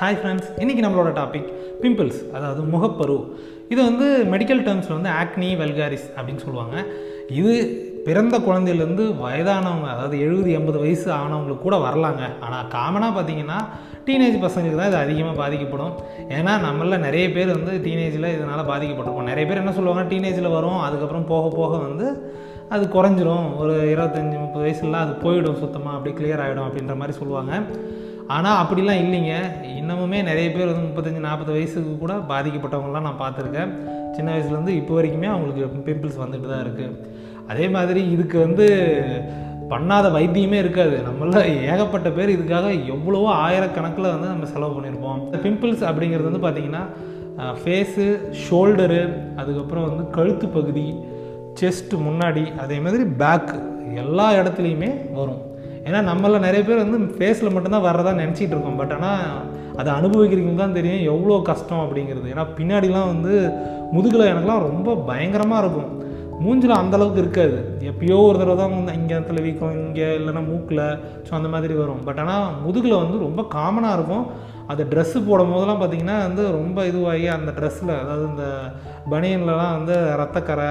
Hi friends இன்றைக்கி நம்மளோட topic pimples அதாவது முகப்பரு. இது வந்து மெடிக்கல் டேர்ம்ஸில் வந்து ஆக்னி வெல்காரிஸ் அப்படின்னு சொல்லுவாங்க. இது பிறந்த குழந்தையிலேருந்து வயதானவங்க அதாவது எழுபது எண்பது வயசு ஆனவங்களுக்கு கூட வரலாங்க. ஆனால் காமனாக பார்த்தீங்கன்னா டீனேஜ் பசங்களுக்கு தான் இது அதிகமாக பாதிக்கப்படும். ஏன்னா நம்மள நிறைய பேர் வந்து டீனேஜில் இதனால் பாதிக்கப்பட்டிருக்கோம். நிறைய பேர் என்ன சொல்லுவாங்க டீனேஜில் வரும் அதுக்கப்புறம் போக போக வந்து அது குறைஞ்சிரும். ஒரு இருபத்தஞ்சி முப்பது வயசுல அது போயிடும் சுத்தமாக அப்படி கிளியர் ஆகிடும் அப்படின்ற மாதிரி சொல்லுவாங்க. ஆனால் அப்படிலாம் இல்லைங்க. இன்னமுமே நிறைய பேர் வந்து முப்பத்தஞ்சு நாற்பது வயசுக்கு கூட பாதிக்கப்பட்டவங்களாம் நான் பார்த்துருக்கேன். சின்ன வயசுலேருந்து இப்போ வரைக்குமே அவங்களுக்கு பிம்பிள்ஸ் வந்துட்டு தான் இருக்குது அதே மாதிரி இதுக்கு வந்து பண்ணாத வைத்தியமே இருக்காது. நம்மள ஏகப்பட்ட பேர் இதுக்காக எவ்வளவோ ஆயிரக்கணக்கில் வந்து நம்ம செலவு பண்ணியிருப்போம். இந்த பிம்பிள்ஸ் அப்படிங்கிறது வந்து பார்த்திங்கன்னா ஃபேஸு ஷோல்டரு அதுக்கப்புறம் வந்து கழுத்து பகுதி செஸ்ட் முன்னாடி அதே மாதிரி பேக்கு எல்லா இடத்துலையுமே வரும். ஏன்னா நம்மள நிறைய பேர் வந்து ஃபேஸில் மட்டும்தான் வர்றதா நினச்சிட்டு இருக்கோம். பட் ஆனால் அதை அனுபவிக்கிறவங்க தான் தெரியும் எவ்வளோ கஷ்டம் அப்படிங்கிறது. ஏன்னா பின்னாடிலாம் வந்து முதுகில் எனக்குலாம் ரொம்ப பயங்கரமாக இருக்கும். மூஞ்சில் அந்தளவுக்கு இருக்காது. எப்பயோ ஒரு தடவை தான் வந்து இங்கே இடத்துல வீக்கம் இங்கே இல்லைன்னா மூக்கில் ஸோ அந்த மாதிரி வரும். பட் ஆனால் முதுகில் வந்து ரொம்ப காமனாக இருக்கும். அந்த ட்ரெஸ்ஸு போடும் போதெல்லாம் பார்த்திங்கன்னா வந்து ரொம்ப இதுவாகி அந்த ட்ரெஸ்ஸில் அதாவது இந்த பனியன்லலாம் வந்து ரத்தக்கரை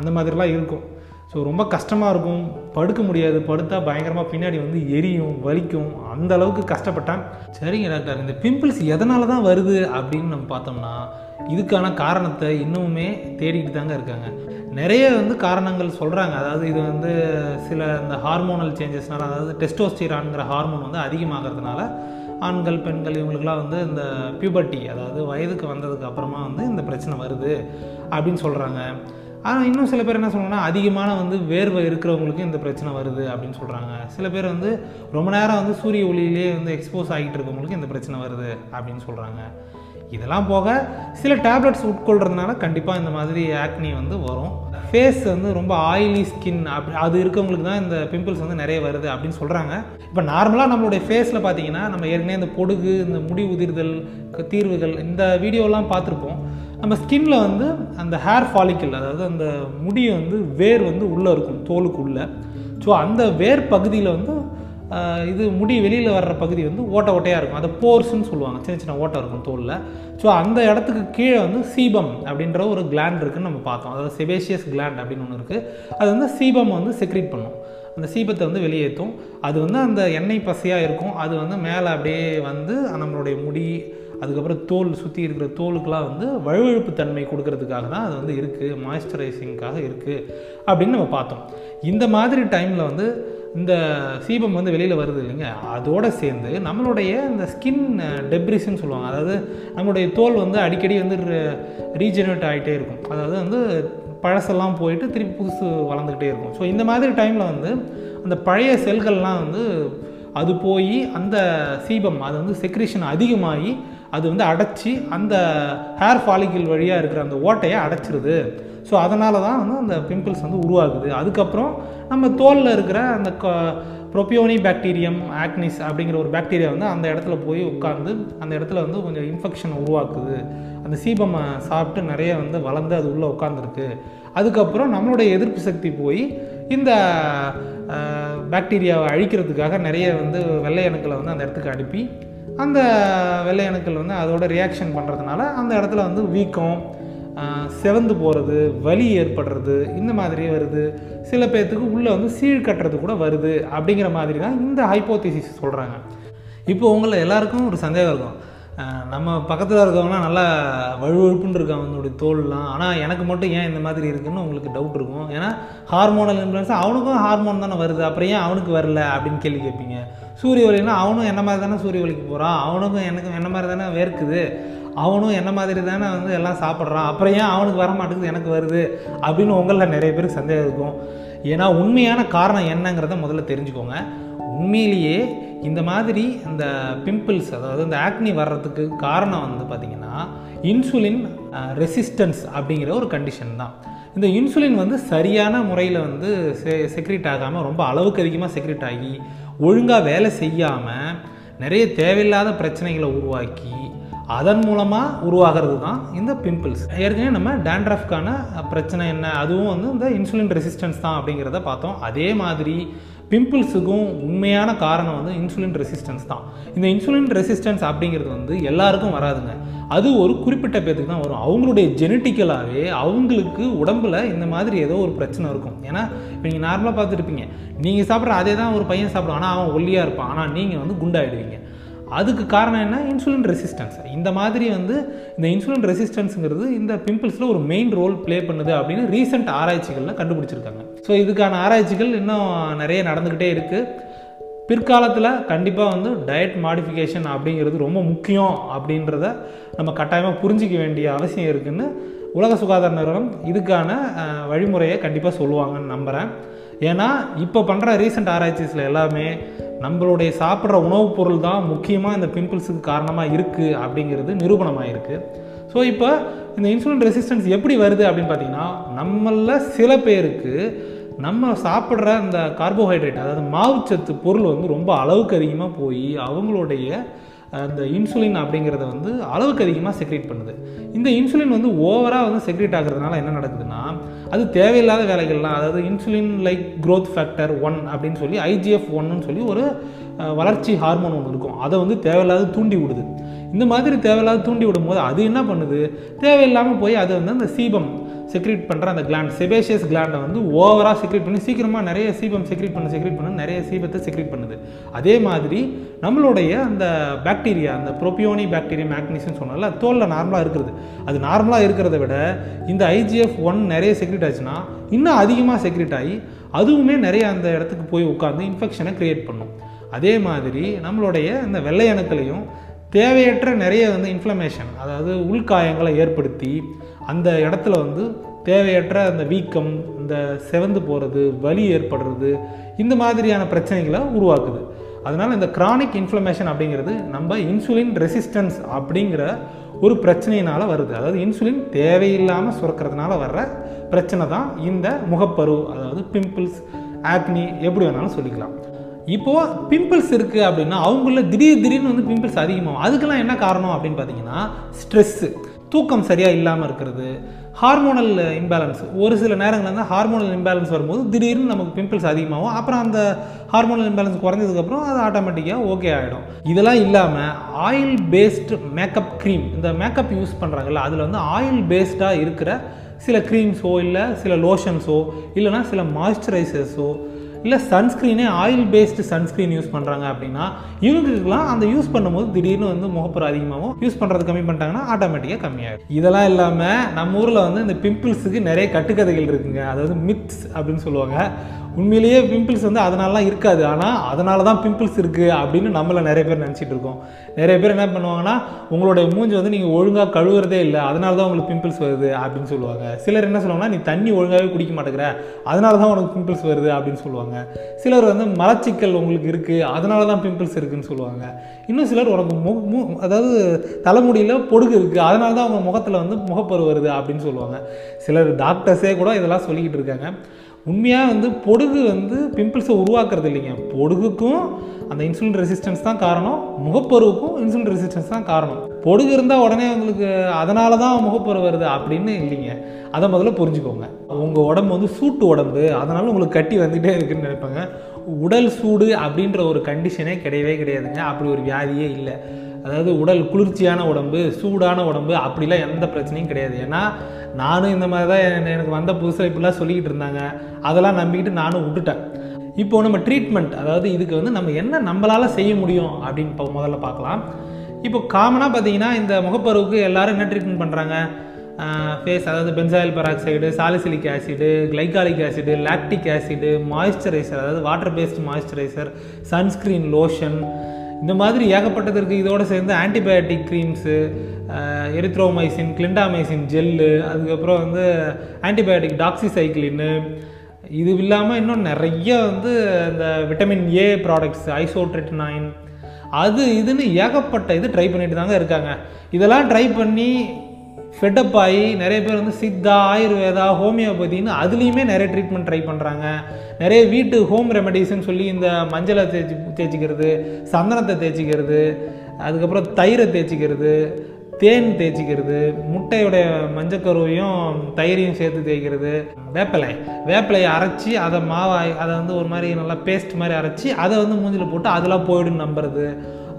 அந்த மாதிரிலாம் இருக்கும். ஸோ ரொம்ப கஷ்டமாக இருக்கும். படுக்க முடியாது. படுத்தா பயங்கரமாக பின்னாடி வந்து எரியும் வலிக்கும். அந்த அளவுக்கு கஷ்டப்பட்டேன். சரிங்க டாக்டர். இந்த பிம்பிள்ஸ் எதனால தான் வருது அப்படின்னு நம்ம பார்த்தோம்னா இதுக்கான காரணத்தை இன்னுமே தேடிக்கிட்டு தாங்க இருக்காங்க. நிறைய வந்து காரணங்கள் சொல்கிறாங்க அதாவது இது வந்து சில இந்த ஹார்மோனல் சேஞ்சஸ்னால அதாவது டெஸ்டோஸ்டிரான்ங்கிற ஹார்மோன் வந்து அதிகமாகிறதுனால ஆண்கள் பெண்கள் இவங்களுக்குலாம் வந்து இந்த பியூபர்ட்டி அதாவது வயதுக்கு வந்ததுக்கு அப்புறமா வந்து இந்த பிரச்சனை வருது அப்படின்னு சொல்கிறாங்க ஆனால் இன்னும் சில பேர் என்ன சொல்லணும்னா அதிகமான வந்து வேர்வை இருக்கிறவங்களுக்கு இந்த பிரச்சனை வருது அப்படின்னு சொல்கிறாங்க சில பேர் வந்து ரொம்ப நேரம் வந்து சூரிய ஒளியிலே வந்து எக்ஸ்போஸ் ஆகிட்டு இருக்கவங்களுக்கு இந்த பிரச்சனை வருது அப்படின்னு சொல்கிறாங்க இதெல்லாம் போக சில டேப்லெட்ஸ் உட்கொள்றதுனால கண்டிப்பாக இந்த மாதிரி ஆக்னி வந்து வரும். ஃபேஸ் வந்து ரொம்ப ஆயிலி ஸ்கின் அப்படி அது இருக்கவங்களுக்கு தான் இந்த பிம்பிள்ஸ் வந்து நிறைய வருது அப்படின்னு சொல்கிறாங்க இப்போ நார்மலாக நம்மளுடைய ஃபேஸில் பார்த்தீங்கன்னா நம்ம ஏற்கனவே இந்த பொடுகு இந்த முடி உதிர்தல் தீர்வுகள் இந்த வீடியோலாம் பார்த்துருப்போம். நம்ம ஸ்கின்ல வந்து அந்த ஹேர் ஃபாலிக்கல் அதாவது அந்த முடியை வந்து வேர் வந்து உள்ளே இருக்கும் தோலுக்குள்ளே. ஸோ அந்த வேர் பகுதியில் வந்து இது முடி வெளியில் வர்ற பகுதி வந்து ஓட்ட ஓட்டையாக இருக்கும். அதை போர்ஸ்ன்னு சொல்லுவாங்க. சின்ன சின்ன ஓட்டை இருக்கும் தோலில். ஸோ அந்த இடத்துக்கு கீழே வந்து சீபம் அப்படின்ற ஒரு கிளாண்ட் இருக்குன்னு நம்ம பார்த்தோம். அதாவது செபேஷியஸ் கிளாண்ட் அப்படின்னு ஒன்று இருக்குது அது வந்து சீபம் வந்து செக்ரீட் பண்ணும். அந்த சீபத்தை வந்து வெளியேற்றும். அது வந்து அந்த எண்ணெய் பசையாக இருக்கும். அது வந்து மேலே அப்படியே வந்து நம்மளுடைய முடி அதுக்கப்புறம் தோல் சுற்றி இருக்கிற தோலுக்கெலாம் வந்து வழுவழுப்பு தன்மை கொடுக்கறதுக்காக தான் அது வந்து இருக்குது மாய்ஸ்சரைசிங்காக இருக்குது அப்படின்னு நம்ம பார்த்தோம். இந்த மாதிரி டைமில் வந்து இந்த சீபம் வந்து வெளியில் வருது இல்லைங்க. அதோடு சேர்ந்து நம்மளுடைய இந்த ஸ்கின் டெப்ரிஸ்ன்னு சொல்லுவாங்க. அதாவது நம்மளுடைய தோல் வந்து அடிக்கடி வந்து ரீஜெனரேட் ஆகிட்டே இருக்கும். அதாவது வந்து பழசெல்லாம் போயிட்டு திருப்பி புதுசு வளர்ந்துக்கிட்டே இருக்கும். ஸோ இந்த மாதிரி டைமில் வந்து அந்த பழைய செல்கள்லாம் வந்து அது போய் அந்த சீபம் அது வந்து செக்ரேஷன் அதிகமாகி அது வந்து அடைச்சி அந்த ஹேர் ஃபாலிக்கிள் வழியாக இருக்கிற அந்த ஓட்டையை அடைச்சிருது. ஸோ அதனால தான் வந்து அந்த பிம்பிள்ஸ் வந்து உருவாகுது. அதுக்கப்புறம் நம்ம தோலில் இருக்கிற அந்த ப்ரொபியோனி பாக்டீரியம் ஆக்னிஸ் அப்படிங்கிற ஒரு பாக்டீரியா வந்து அந்த இடத்துல போய் உட்காந்து அந்த இடத்துல வந்து கொஞ்சம் இன்ஃபெக்ஷன் உருவாக்குது. அந்த சீபம் சாப்பிட்டு நிறைய வந்து வளர்ந்து அது உள்ளே உட்காந்துருக்கு அதுக்கப்புறம் நம்மளுடைய எதிர்ப்பு சக்தி போய் இந்த பாக்டீரியாவை அழிக்கிறதுக்காக நிறைய வந்து வெள்ளை அணுக்களை வந்து அந்த இடத்துக்கு அனுப்பி அந்த வெள்ளையணுக்கள் வந்து அதோட ரியாக்ஷன் பண்ணுறதுனால அந்த இடத்துல வந்து வீக்கம் செவந்து போகிறது வலி ஏற்படுறது இந்த மாதிரி வருது. சில பேர்த்துக்கு உள்ளே வந்து சீழ் கட்டுறது கூட வருது அப்படிங்கிற மாதிரி தான் இந்த ஹைப்போதிசிஸ் சொல்கிறாங்க இப்போ உங்களை எல்லாருக்கும் ஒரு சந்தேகம் இருக்கும். நம்ம பக்கத்தில் இருக்கவங்களாம் நல்லா வழுவழுப்புன்னு இருக்காங்க அவனுடைய தோல்லாம். ஆனால் எனக்கு மட்டும் ஏன் இந்த மாதிரி இருக்குன்னு உங்களுக்கு டவுட் இருக்கும். ஏன்னா ஹார்மோனல் இன்ஃப்ளூயன்ஸ் அவனுக்கும் ஹார்மோன் தானே வருது. அப்புறம் ஏன் அவனுக்கு வரல அப்படின்னு கேள்வி கேட்பீங்க. சூரிய ஒலினா அவனும் என்ன மாதிரி தானே சூரிய ஒளிக்கு போகிறான் அவனுக்கும் எனக்கும் என்ன மாதிரி தானே வேர்க்குது? அவனும் என்ன மாதிரி தானே வந்து எல்லாம் சாப்பிட்றான்? அப்புறம் ஏன் அவனுக்கு வர மாட்டேங்குது எனக்கு வருது? அப்படின்னு உங்களில் நிறைய பேருக்கு சந்தேகம் இருக்கும். ஏன்னா உண்மையான காரணம் என்னங்கிறத முதல்ல தெரிஞ்சுக்கோங்க. உண்மையிலேயே இந்த மாதிரி இந்த பிம்பிள்ஸ் அதாவது இந்த ஆக்னி வர்றதுக்கு காரணம் வந்து பார்த்திங்கன்னா இன்சுலின் ரெசிஸ்டன்ஸ் அப்படிங்கிற ஒரு கண்டிஷன் தான். இந்த இன்சுலின் வந்து சரியான முறையில் வந்து செ செக்ரிட் ஆகாமல் ரொம்ப அளவுக்கு அதிகமாக செக்ரிட் ஆகி ஒழுங்காக வேலை செய்யாமல் நிறைய தேவையில்லாத பிரச்சனைகளை உருவாக்கி அதன் மூலமாக உருவாகிறது தான் இந்த பிம்பிள்ஸ் ஏற்கனவே நம்ம டேண்ட்ரஃப்கான பிரச்சனை என்ன அதுவும் வந்து இந்த இன்சுலின் ரெசிஸ்டன்ஸ் தான் அப்படிங்கிறத பார்த்தோம். அதே மாதிரி பிம்பிள்ஸுக்கும் உண்மையான காரணம் வந்து இன்சுலின் ரெசிஸ்டன்ஸ் தான். இந்த இன்சுலின் ரெசிஸ்டன்ஸ் அப்படிங்கிறது வந்து எல்லாருக்கும் வராதுங்க. அது ஒரு குறிப்பிட்ட பேத்துக்கு தான் வரும். அவங்களுடைய ஜெனட்டிக்கலாகவே அவங்களுக்கு உடம்புல இந்த மாதிரி ஏதோ ஒரு பிரச்சனை இருக்கும். ஏன்னா இப்போ நீங்கள் நார்மலாக பார்த்துருப்பீங்க நீங்கள் சாப்பிட்ற அதே தான் ஒரு பையன் சாப்பிடுவான். ஆனால் அவன் ஒல்லியாக இருப்பான். ஆனால் நீங்கள் வந்து குண்டாயிடுவீங்க. அதுக்கு காரணம் என்ன? இன்சுலின் ரெசிஸ்டன்ஸ் இந்த மாதிரி வந்து இந்த இன்சுலின் ரெசிஸ்டன்ஸுங்கிறது இந்த பிம்பிள்ஸில் ஒரு மெயின் ரோல் ப்ளே பண்ணுது அப்படின்னு ரீசெண்ட் ஆராய்ச்சிகளில் கண்டுபிடிச்சிருக்காங்க. ஸோ இதுக்கான ஆராய்ச்சிகள் இன்னும் நிறைய நடந்துக்கிட்டே இருக்குது பிற்காலத்தில் கண்டிப்பாக வந்து டயட் மாடிஃபிகேஷன் அப்படிங்கிறது ரொம்ப முக்கியம் அப்படின்றத நம்ம கட்டாயமாக புரிஞ்சிக்க வேண்டிய அவசியம் இருக்குதுன்னு உலக சுகாதார நிறுவனம் இதுக்கான வழிமுறையை கண்டிப்பாக சொல்லுவாங்கன்னு நம்புகிறேன் ஏன்னா இப்போ பண்ணுற ரீசெண்ட் ஆராய்ச்சிஸில் எல்லாமே நம்மளுடைய சாப்பிட்ற உணவுப் பொருள் தான் முக்கியமாக இந்த பிம்பிள்ஸுக்கு காரணமாக இருக்குது அப்படிங்கிறது நிரூபணமாயிருக்கு. ஸோ இப்போ இந்த இன்சுலின் ரெசிஸ்டன்ஸ் எப்படி வருது அப்படின்னு பார்த்தீங்கன்னா நம்மளில் சில பேருக்கு நம்ம சாப்பிட்ற அந்த கார்போஹைட்ரேட் அதாவது மாவுச்சத்து பொருள் வந்து ரொம்ப அளவுக்கு அதிகமாக போய் அவங்களுடைய அந்த இன்சுலின் அப்படிங்கிறத வந்து அளவுக்கு அதிகமாக செக்ரேட் பண்ணுது. இந்த இன்சுலின் வந்து ஓவராக வந்து செக்ரேட் ஆகுறதுனால என்ன நடக்குதுன்னா அது தேவையில்லாத வேலைகள்லாம் அதாவது insulin like growth factor one அப்படின்னு சொல்லி ஐஜிஎஃப் ஒன்னு சொல்லி ஒரு வளர்ச்சி ஹார்மோன் ஒன்று இருக்கும். அதை வந்து தேவையில்லாத தூண்டி விடுது. இந்த மாதிரி தேவையில்லாத தூண்டி விடும்போது அது என்ன பண்ணுது? தேவையில்லாமல் போய் அது வந்து அந்த சீபம் செக்ரேட் பண்ணுற அந்த கிளாண்ட் செபேஷியஸ் கிளாண்டை வந்து ஓவராக செக்ரீட் பண்ணி சீக்கிரமாக நிறைய சீபம் செக்ரீட் பண்ண செக்ரீட் பண்ண நிறைய சீபத்தை செக்ரீட் பண்ணுது. அதே மாதிரி நம்மளுடைய அந்த பாக்டீரியா அந்த ப்ரோபியோனி பாக்டீரியா மேக்னீசியம் சொன்னால தோலில் நார்மலாக இருக்கிறது. அது நார்மலாக இருக்கிறத விட இந்த ஐஜிஎஃப் ஒன் நிறைய செக்ரீட் ஆச்சுன்னா இன்னும் அதிகமாக செக்ரேட் ஆகி அதுவுமே நிறைய அந்த இடத்துக்கு போய் உட்காந்து இன்ஃபெக்ஷனை க்ரியேட் பண்ணும். அதே மாதிரி நம்மளுடைய இந்த வெள்ளை அணுக்களையும் தேவையற்ற நிறைய வந்து இன்ஃப்ளமேஷன் அதாவது உள்காயங்களை ஏற்படுத்தி அந்த இடத்துல வந்து தேவையற்ற அந்த வீக்கம் இந்த செவந்து போகிறது வலி ஏற்படுறது இந்த மாதிரியான பிரச்சனைகளை உருவாக்குது. அதனால் இந்த கிரானிக் இன்ஃப்ளமேஷன் அப்படிங்கிறது நம்ம இன்சுலின் ரெசிஸ்டன்ஸ் அப்படிங்கிற ஒரு பிரச்சனையினால் வருது. அதாவது இன்சுலின் தேவையில்லாமல் சுரக்கிறதுனால வர்ற பிரச்சனை தான் இந்த முகப்பரு அதாவது பிம்பிள்ஸ் ஆக்னி எப்படி வேணாலும் சொல்லிக்கலாம். இப்போது பிம்பிள்ஸ் இருக்குது அப்படின்னா அவங்கள திடீர் திடீர்னு வந்து பிம்பிள்ஸ் அதிகமாகும். அதுக்கெல்லாம் என்ன காரணம் அப்படின்னு பார்த்தீங்கன்னா ஸ்ட்ரெஸ்ஸு தூக்கம் சரியாக இல்லாமல் இருக்கிறது ஹார்மோனல் இம்பேலன்ஸ் ஒரு சில நேரங்களில் வந்து ஹார்மோனல் இம்பேலன்ஸ் வரும்போது திடீர்னு நமக்கு பிம்பிள்ஸ் அதிகமாகும். அப்புறம் அந்த ஹார்மோனல் இம்பேலன்ஸ் குறைஞ்சதுக்கப்புறம் அது ஆட்டோமேட்டிக்காக ஓகே ஆகிடும் இதெல்லாம் இல்லாமல் ஆயில் பேஸ்டு மேக்கப் க்ரீம் இந்த மேக்கப் யூஸ் பண்ணுறாங்கல்ல அதில் வந்து ஆயில் பேஸ்டாக இருக்கிற சில க்ரீம்ஸோ இல்லை சில லோஷன்ஸோ இல்லைனா சில மாய்ஸ்சரைசர்ஸோ இல்லை சன்ஸ்க்ரீனே ஆயில் பேஸ்டு சன்ஸ்க்ரீன் யூஸ் பண்ணுறாங்க அப்படின்னா இவங்களுக்குலாம் அந்த யூஸ் பண்ணும்போது திடீர்னு வந்து முகப்பூர் அதிகமாகவும் யூஸ் பண்ணுறது கம்மி பண்ணிட்டாங்கன்னா ஆட்டோமேட்டிக்காக கம்மியாகும் இதெல்லாம் இல்லாமல் நம்ம ஊரில் வந்து இந்த பிம்பிள்ஸுக்கு நிறைய கட்டுக்கதைகள் இருக்குங்க. அதாவது மித்ஸ் அப்படின்னு சொல்லுவாங்க. உண்மையிலேயே பிம்பிள்ஸ் வந்து அதனாலலாம் இருக்காது. ஆனால் அதனால தான் பிம்பிள்ஸ் இருக்குது அப்படின்னு நம்மளை நிறைய பேர் நினச்சிட்டு இருக்கோம். நிறைய பேர் என்ன பண்ணுவாங்கன்னா உங்களுடைய மூஞ்சி வந்து நீங்கள் ஒழுங்காக கழுவுறதே இல்லை அதனால தான் உங்களுக்கு பிம்பிள்ஸ் வருது அப்படின்னு சொல்லுவாங்க. சிலர் என்ன சொல்லுவாங்கன்னா நீ தண்ணி ஒழுங்காகவே குடிக்க மாட்டேங்கிற அதனால தான் உனக்கு பிம்பிள்ஸ் வருது அப்படின்னு சொல்லுவாங்க. சிலர் வந்து மலச்சிக்கல் உங்களுக்கு இருக்குது அதனால தான் பிம்பிள்ஸ் இருக்குன்னு சொல்லுவாங்க. இன்னும் சிலர் உனக்கு மு மு அதாவது தலைமுடியில் பொடுகு இருக்குது அதனால தான் அவங்க முகத்தில் வந்து முகப்பரு வருது அப்படின்னு சொல்லுவாங்க. சிலர் டாக்டர்ஸே கூட இதெல்லாம் சொல்லிக்கிட்டு இருக்காங்க. உண்மையாக வந்து பொடுகு வந்து பிம்பிள்ஸை உருவாக்குறது இல்லைங்க. பொடுகுக்கும் அந்த இன்சுலின் ரெசிஸ்டன்ஸ் தான் காரணம். முகப்பருவுக்கும் இன்சுலின் ரெசிஸ்டன்ஸ் தான் காரணம். பொடுகு இருந்தால் உடனே உங்களுக்கு அதனால தான் முகப்பரு வருது அப்படின்னு இல்லைங்க. அதை முதல்ல புரிஞ்சுக்கோங்க. உங்கள் உடம்பு வந்து சூட்டு உடம்பு. அதனால உங்களுக்கு கட்டி வந்துகிட்டே இருக்குன்னு நினைப்பாங்க. உடல் சூடு அப்படின்ற ஒரு கண்டிஷனே கிடையவே கிடையாதுங்க. அப்படி ஒரு வியாதியே இல்லை. அதாவது உடல் குளிர்ச்சியான உடம்பு சூடான உடம்பு அப்படிலாம் எந்த பிரச்சனையும் கிடையாது. ஏன்னா நானும் இந்த மாதிரி தான் எனக்கு வந்த புதுசில் இப்படிலாம் சொல்லிக்கிட்டு இருந்தாங்க. அதெல்லாம் நம்பிக்கிட்டு நானும் விட்டுட்டேன். இப்போ நம்ம ட்ரீட்மெண்ட் அதாவது இதுக்கு வந்து நம்ம என்ன நம்மளால் செய்ய முடியும் அப்படின்னு இப்போ முதல்ல பார்க்கலாம். இப்போ காமனாக பார்த்தீங்கன்னா இந்த முகப்பருவுக்கு எல்லாரும் என்ன ட்ரீட்மெண்ட் பண்ணுறாங்க ஃபேஸ் அதாவது benzoyl peroxide salicylic acid glycolic acid lactic acid moisturiser அதாவது water based moisturiser sunscreen lotion இந்த மாதிரி ஏகப்பட்டதற்கு இதோடு சேர்ந்து antibiotic creams erythromycin clindamycin gel அதுக்கப்புறம் வந்து ஆன்டிபயோட்டிக் டாக்ஸிசைக்ளின்னு இது இல்லாமல் இன்னும் நிறைய வந்து இந்த விட்டமின் ஏ ப்ராடக்ட்ஸ் ஐசோட்ரிட்னைன் அது இதுன்னு ஏகப்பட்ட இது ட்ரை பண்ணிட்டு தாங்க இருக்காங்க. இதெல்லாம் ட்ரை பண்ணி ஃபெட்டப் ஆகி நிறைய பேர் வந்து சித்தா ஆயுர்வேதா ஹோமியோபதின்னு அதுலேயுமே நிறைய ட்ரீட்மெண்ட் ட்ரை பண்ணுறாங்க நிறைய வீட்டு ஹோம் ரெமடிஸ்ன்னு சொல்லி இந்த மஞ்சளை தேய்ச்சி தேய்ச்சிக்கிறது சந்தனத்தை தேய்ச்சிக்கிறது அதுக்கப்புறம் தயிரை தேய்ச்சிக்கிறது தேன் தேய்ச்சிக்கிறது முட்டையோடைய மஞ்சக்கருவையும் தயிரையும் சேர்த்து தேய்க்கிறது. வேப்பிலை வேப்பிலையை அரைச்சி அதை மாவாய் அதை வந்து ஒரு மாதிரி நல்லா பேஸ்ட் மாதிரி அரைச்சி அதை வந்து மூஞ்சில் போட்டு அதெல்லாம் போயிடுன்னு நம்புறது.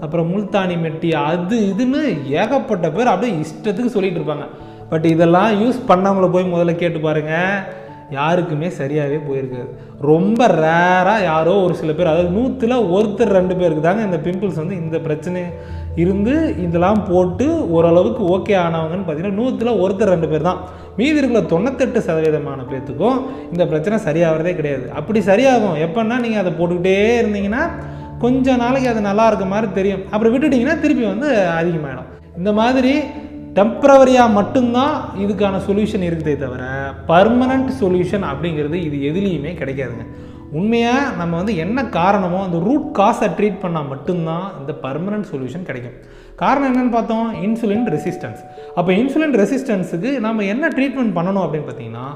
அப்புறம் முல்தானி மெட்டி அது இதுன்னு ஏகப்பட்ட பேர் அப்படியே இஷ்டத்துக்கு சொல்லிட்டு இருப்பாங்க. பட் இதெல்லாம் யூஸ் பண்ணவங்கள போய் முதல்ல கேட்டு பாருங்கள் யாருக்குமே சரியாகவே போயிருக்காது. ரொம்ப ரேராக யாரோ ஒரு சில பேர் அதாவது நூற்றில் ஒருத்தர் ரெண்டு பேருக்கு தாங்க இந்த பிம்பிள்ஸ் வந்து இந்த பிரச்சனை இருந்து இதெல்லாம் போட்டு ஓரளவுக்கு ஓகே ஆனவங்கன்னு பார்த்தீங்கன்னா நூற்றில் ஒருத்தர் ரெண்டு பேர் தான். மீதி இருக்கிற தொண்ணூத்தெட்டு சதவீதமான பேர்த்துக்கும் இந்த பிரச்சனை சரியாகிறதே கிடையாது. அப்படி சரியாகும். எப்போன்னா நீங்கள் அதை போட்டுக்கிட்டே இருந்தீங்கன்னா கொஞ்ச நாளைக்கு அது நல்லா இருக்க மாதிரி தெரியும். அப்புறம் விட்டுட்டிங்கன்னா திருப்பி வந்து அதிகமாகிடும் இந்த மாதிரி டெம்ப்ரவரியாக மட்டும்தான் இதுக்கான சொல்யூஷன் இருக்குதே தவிர பர்மனண்ட் சொல்யூஷன் அப்படிங்கிறது இது எதுலேயுமே கிடைக்காதுங்க. உண்மையாக நம்ம வந்து என்ன காரணமோ அந்த ரூட் காஸை ட்ரீட் பண்ணால் மட்டும்தான் இந்த பர்மனன்ட் சொல்யூஷன் கிடைக்கும். காரணம் என்னென்னு பார்த்தோம் இன்சுலின் ரெசிஸ்டன்ஸ் அப்போ இன்சுலின் ரெசிஸ்டன்ஸுக்கு நம்ம என்ன ட்ரீட்மெண்ட் பண்ணணும் அப்படின்னு பார்த்தீங்கன்னா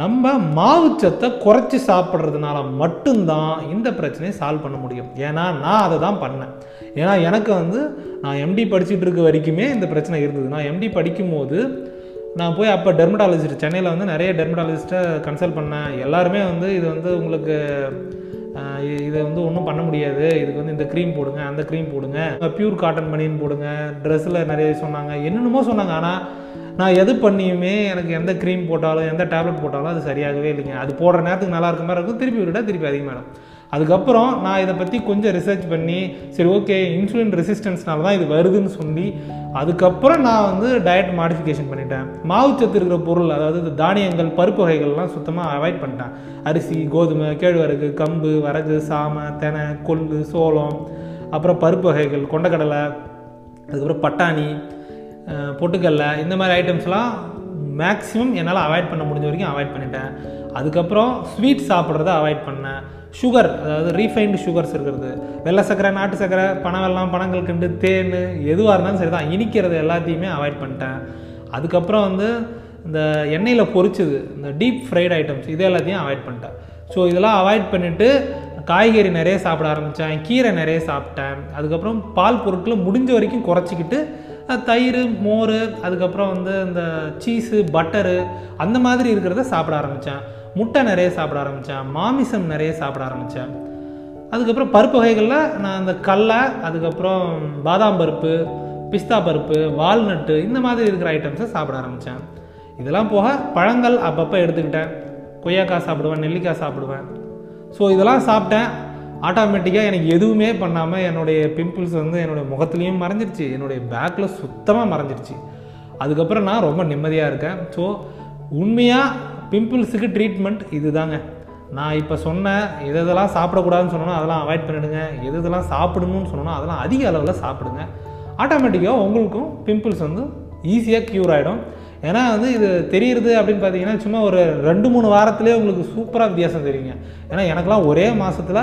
நம்ம மாவுச்சத்தை குறைச்சி சாப்பிட்றதுனால மட்டும்தான் இந்த பிரச்சனையை சால்வ் பண்ண முடியும். ஏன்னா நான் அதை தான் பண்ணேன். ஏன்னா எனக்கு வந்து நான் எம்டி படிச்சுட்டு இருக்க வரைக்குமே இந்த பிரச்சனை இருந்தது. நான் எம்டி படிக்கும்போது நான் போய் அப்போ டெர்மடாலஜிஸ்ட் சென்னையில் வந்து நிறைய டெர்மடாலஜிஸ்ட்டை கன்சல்ட் பண்ணேன். எல்லாருமே வந்து இது வந்து உங்களுக்கு இதை வந்து ஒன்றும் பண்ண முடியாது. இதுக்கு வந்து இந்த க்ரீம் போடுங்க அந்த க்ரீம் போடுங்க. பியூர் காட்டன் பனியன் போடுங்க. ட்ரெஸ்ஸில் நிறைய சொன்னாங்க. என்னென்னமோ சொன்னாங்க. ஆனால் நான் எது பண்ணியுமே எனக்கு எந்த க்ரீம் போட்டாலும் எந்த டேப்லெட் போட்டாலும் அது சரியாகவே இல்லைங்க. அது போடுற நேரத்துக்கு நல்லா இருக்க மாதிரி இருக்கும். திருப்பி விட்டுட்டா திருப்பி அதிகமாகிடும் அதுக்கப்புறம் நான் இதை பற்றி கொஞ்சம் ரிசர்ச் பண்ணி சரி ஓகே இன்சுலின் ரெசிஸ்டன்ஸ்னால தான் இது வருதுன்னு சொல்லி அதுக்கப்புறம் நான் வந்து டயட் மாடிஃபிகேஷன் பண்ணிட்டேன். மாவுச்சத்து இருக்கிற பொருள் அதாவது இந்த தானியங்கள் பருப்பு வகைகள்லாம் சுத்தமாக அவாய்ட் பண்ணிட்டேன். அரிசி கோதுமை கேழ்வரகு கம்பு வரகு சாமை தெனை கொள்ளு சோளம் அப்புறம் பருப்பு வகைகள் கொண்டக்கடலை அதுக்கப்புறம் பட்டாணி பொட்டுக்கல்ல பொட்டுக்கடலை இந்த மாதிரி ஐட்டம்ஸ்லாம் மேக்ஸிமம் என்னால் அவாய்ட் பண்ண முடிஞ்ச வரைக்கும் அவாய்ட் பண்ணிட்டேன். அதுக்கப்புறம் ஸ்வீட் சாப்பிட்றத அவாய்ட் பண்ணேன். சுகர் அதாவது ரீஃபைன்டு சுகர்ஸ் இருக்கிறது. வெள்ளை சக்கரை நாட்டு சக்கரை வெள்ளம் பணங்கள் கண்டு தேன் எதுவாக இருந்தாலும் சரி தான் இனிக்கிறது எல்லாத்தையுமே அவாய்ட் பண்ணிட்டேன். அதுக்கப்புறம் வந்து இந்த எண்ணெயில் பொரிச்சது இந்த டீப் ஃப்ரைட் ஐட்டம்ஸ் இது எல்லாத்தையும் அவாய்ட் பண்ணிட்டேன். ஸோ இதெல்லாம் அவாய்ட் பண்ணிவிட்டு காய்கறி நிறைய சாப்பிட ஆரம்பித்தேன் கீரை நிறைய சாப்பிட்டேன். அதுக்கப்புறம் பால் பொருட்களை முடிஞ்ச வரைக்கும் குறைச்சிக்கிட்டு தயிர் மோர் அதுக்கப்புறம் வந்து இந்த சீஸு பட்டரு அந்த மாதிரி இருக்கிறத சாப்பிட ஆரம்பித்தேன் முட்டை நிறைய சாப்பிட ஆரம்பித்தேன் மாமிசம் நிறைய சாப்பிட ஆரம்பித்தேன் அதுக்கப்புறம் பருப்பு வகைகளில் நான் அந்த கடலை அதுக்கப்புறம் பாதாம் பருப்பு பிஸ்தா பருப்பு வால்நட்டு இந்த மாதிரி இருக்கிற ஐட்டம்ஸை சாப்பிட ஆரம்பித்தேன் இதெல்லாம் போக பழங்கள் அப்பப்போ எடுத்துக்கிட்டேன். கொய்யாக்காய் சாப்பிடுவேன் நெல்லிக்காய் சாப்பிடுவேன். ஸோ இதெல்லாம் சாப்பிட்டேன். ஆட்டோமேட்டிக்காக எனக்கு எதுவுமே பண்ணாமல் என்னுடைய பிம்பிள்ஸ் வந்து என்னுடைய முகத்துலேயும் மறைஞ்சிருச்சு. என்னுடைய பேக்கில் சுத்தமாக மறைஞ்சிருச்சு. அதுக்கப்புறம் நான் ரொம்ப நிம்மதியாக இருக்கேன். ஸோ உண்மையாக பிம்பிள்ஸுக்கு ட்ரீட்மெண்ட் இதுதாங்க. நான் இப்போ சொன்ன எது இதெல்லாம் சாப்பிடக்கூடாதுன்னு சொன்னோன்னா அதெல்லாம் அவாய்ட் பண்ணிடுங்க. எது இதெல்லாம் சாப்பிடணும்னு சொன்னோன்னா அதெல்லாம் அதிக அளவில் சாப்பிடுங்க. ஆட்டோமேட்டிக்காக உங்களுக்கும் பிம்பிள்ஸ் வந்து ஈஸியாக க்யூர் ஆகிடும் ஏன்னா வந்து இது தெரியுறது அப்படின்னு பார்த்தீங்கன்னா சும்மா ஒரு ரெண்டு மூணு வாரத்துலேயே உங்களுக்கு சூப்பராக வித்தியாசம் தெரியுங்க. ஏன்னா எனக்குலாம் ஒரே மாதத்தில்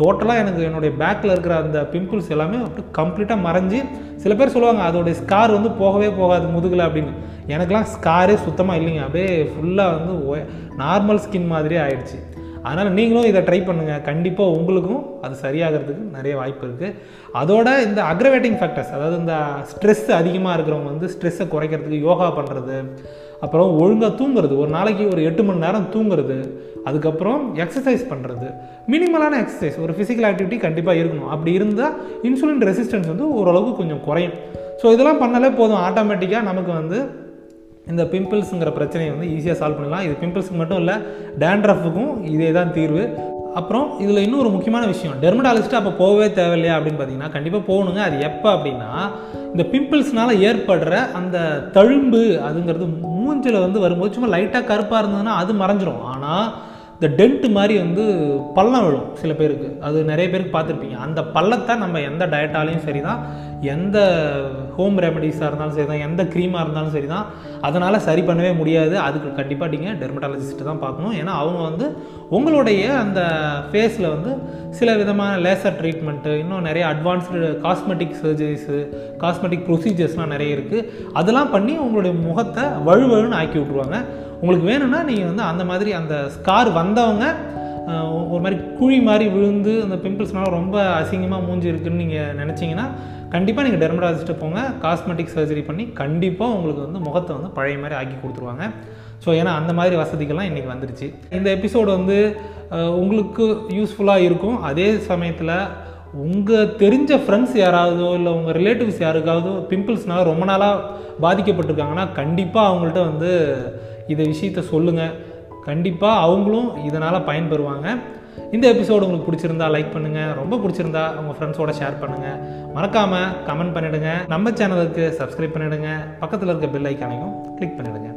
டோட்டலாக எனக்கு என்னுடைய பேக்கில் இருக்கிற அந்த பிம்பிள்ஸ் எல்லாமே அப்படியே கம்ப்ளீட்டாக மறைஞ்சு சில பேர் சொல்லுவாங்க அதோடைய ஸ்கார் வந்து போகவே போகாது முதுகில் அப்படின்னு. எனக்குலாம் ஸ்காரே சுத்தமாக இல்லைங்க. அப்படியே ஃபுல்லாக வந்து நார்மல் ஸ்கின் மாதிரியே ஆயிடுச்சு. அதனால் நீங்களும் இதை ட்ரை பண்ணுங்கள் கண்டிப்பாக உங்களுக்கும் அது சரியாகிறதுக்கு நிறைய வாய்ப்பு இருக்குது அதோட இந்த அக்ரவேட்டிங் ஃபேக்டர்ஸ் அதாவது இந்த ஸ்ட்ரெஸ் அதிகமாக இருக்கிறவங்க வந்து ஸ்ட்ரெஸ்ஸை குறைக்கிறதுக்கு யோகா பண்ணுறது அப்புறம் ஒழுங்காக தூங்குறது ஒரு நாளைக்கு ஒரு எட்டு மணி நேரம் தூங்குறது அதுக்கப்புறம் எக்ஸசைஸ் பண்ணுறது மினிமலான எக்ஸசைஸ் ஒரு ஃபிசிக்கல் ஆக்டிவிட்டி கண்டிப்பாக இருக்கணும். அப்படி இருந்தால் இன்சுலின் ரெசிஸ்டன்ஸ் வந்து ஓரளவுக்கு கொஞ்சம் குறையும். ஸோ இதெல்லாம் பண்ணாலே போதும். ஆட்டோமேட்டிக்காக நமக்கு வந்து இந்த பிம்பிள்ஸுங்கிற பிரச்சனையை வந்து ஈஸியாக சால்வ் பண்ணலாம் இது பிம்பிள்ஸுக்கு மட்டும் இல்லை டேண்ட்ரஃபுக்கும் இதே தான் தீர்வு. அப்புறம் இதில் இன்னும் ஒரு முக்கியமான விஷயம் டெர்மடாலஜிஸ்ட் அப்போ போகவே தேவையில்லையா அப்படின்னு பார்த்தீங்கன்னா கண்டிப்பாக போகணுங்க. அது எப்போ அப்படின்னா இந்த பிம்பிள்ஸ்னால் ஏற்படுற அந்த தழும்பு அதுங்கிறது மூஞ்சில் வந்து வரும்போது சும்மா லைட்டாக கருப்பாக இருந்ததுன்னா அது மறைஞ்சிரும். ஆனால் இந்த டென்ட் மாதிரி வந்து பள்ளம் விழும் சில பேருக்கு. அது நிறைய பேருக்கு பார்த்துருப்பீங்க. அந்த பள்ளத்தை நம்ம எந்த டயட்டாலையும் சரி தான் எந்த ஹோம் ரெமடிஸாக இருந்தாலும் சரி தான் எந்த க்ரீமாக இருந்தாலும் சரி தான் அதனால் சரி பண்ணவே முடியாது. அதுக்கு கண்டிப்பாக நீங்கள் டெர்மட்டாலஜிஸ்ட்டு தான் பார்க்கணும். ஏன்னா அவங்க வந்து உங்களுடைய அந்த ஃபேஸில் வந்து சில விதமான லேசர் ட்ரீட்மெண்ட்டு இன்னும் நிறைய அட்வான்ஸ்டு காஸ்மெட்டிக் சர்ஜரிஸு காஸ்மெட்டிக் ப்ரொசீஜர்ஸ்லாம் நிறைய இருக்குது அதெல்லாம் பண்ணி உங்களுடைய முகத்தை வழுவழுன்னு ஆக்கி விட்ருவாங்க உங்களுக்கு வேணும்னா நீங்கள் வந்து அந்த மாதிரி அந்த ஸ்கார் வந்தவங்க ஒரு மாதிரி குழி மாதிரி விழுந்து அந்த பிம்பிள்ஸ்னால ரொம்ப அசிங்கமாக மூஞ்சி இருக்குன்னு நீங்கள் நினச்சிங்கன்னா கண்டிப்பாக நீங்கள் டெர்மடாலஜிஸ்ட்டை போங்க. காஸ்மெட்டிக் சர்ஜரி பண்ணி கண்டிப்பாக உங்களுக்கு வந்து முகத்தை வந்து பழைய மாதிரி ஆக்கி கொடுத்துருவாங்க. ஸோ ஏன்னா அந்த மாதிரி வசதிகள்லாம் இன்றைக்கி வந்துருச்சு. இந்த எபிசோடு வந்து உங்களுக்கு யூஸ்ஃபுல்லாக இருக்கும். அதே சமயத்தில் உங்கள் தெரிஞ்ச ஃப்ரெண்ட்ஸ் யாராவதோ இல்லை உங்கள் ரிலேட்டிவ்ஸ் யாருக்காவது பிம்பிள்ஸ்னால ரொம்ப நாளாக பாதிக்கப்பட்டிருக்காங்கன்னா கண்டிப்பாக அவங்கள்ட்ட வந்து இதை விஷயத்த சொல்லுங்கள் கண்டிப்பாக அவங்களும் இதனால் பயன்பெறுவாங்க. இந்த எபிசோடு உங்களுக்கு பிடிச்சிருந்தா லைக் பண்ணுங்கள் ரொம்ப பிடிச்சிருந்தா உங்கள் ஃப்ரெண்ட்ஸோட ஷேர் பண்ணுங்கள் மறக்காமல் கமெண்ட் பண்ணிவிடுங்க நம்ம சேனலுக்கு சப்ஸ்கிரைப் பண்ணிவிடுங்க பக்கத்தில் இருக்க பெல் ஐக்கானையும் கிளிக் பண்ணிவிடுங்க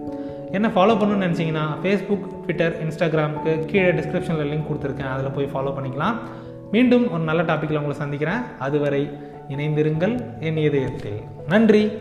என்ன ஃபாலோ பண்ணணும்னு நினச்சிங்கன்னா ஃபேஸ்புக் ட்விட்டர் இன்ஸ்டாகிராமுக்கு கீழே டிஸ்கிரிப்ஷனில் லிங்க் கொடுத்துருக்கேன். அதில் போய் ஃபாலோ பண்ணிக்கலாம். மீண்டும் ஒரு நல்ல டாப்பிக்கில் உங்களை சந்திக்கிறேன். அதுவரை இணைந்திருங்கள். என் இதயத்தில். நன்றி.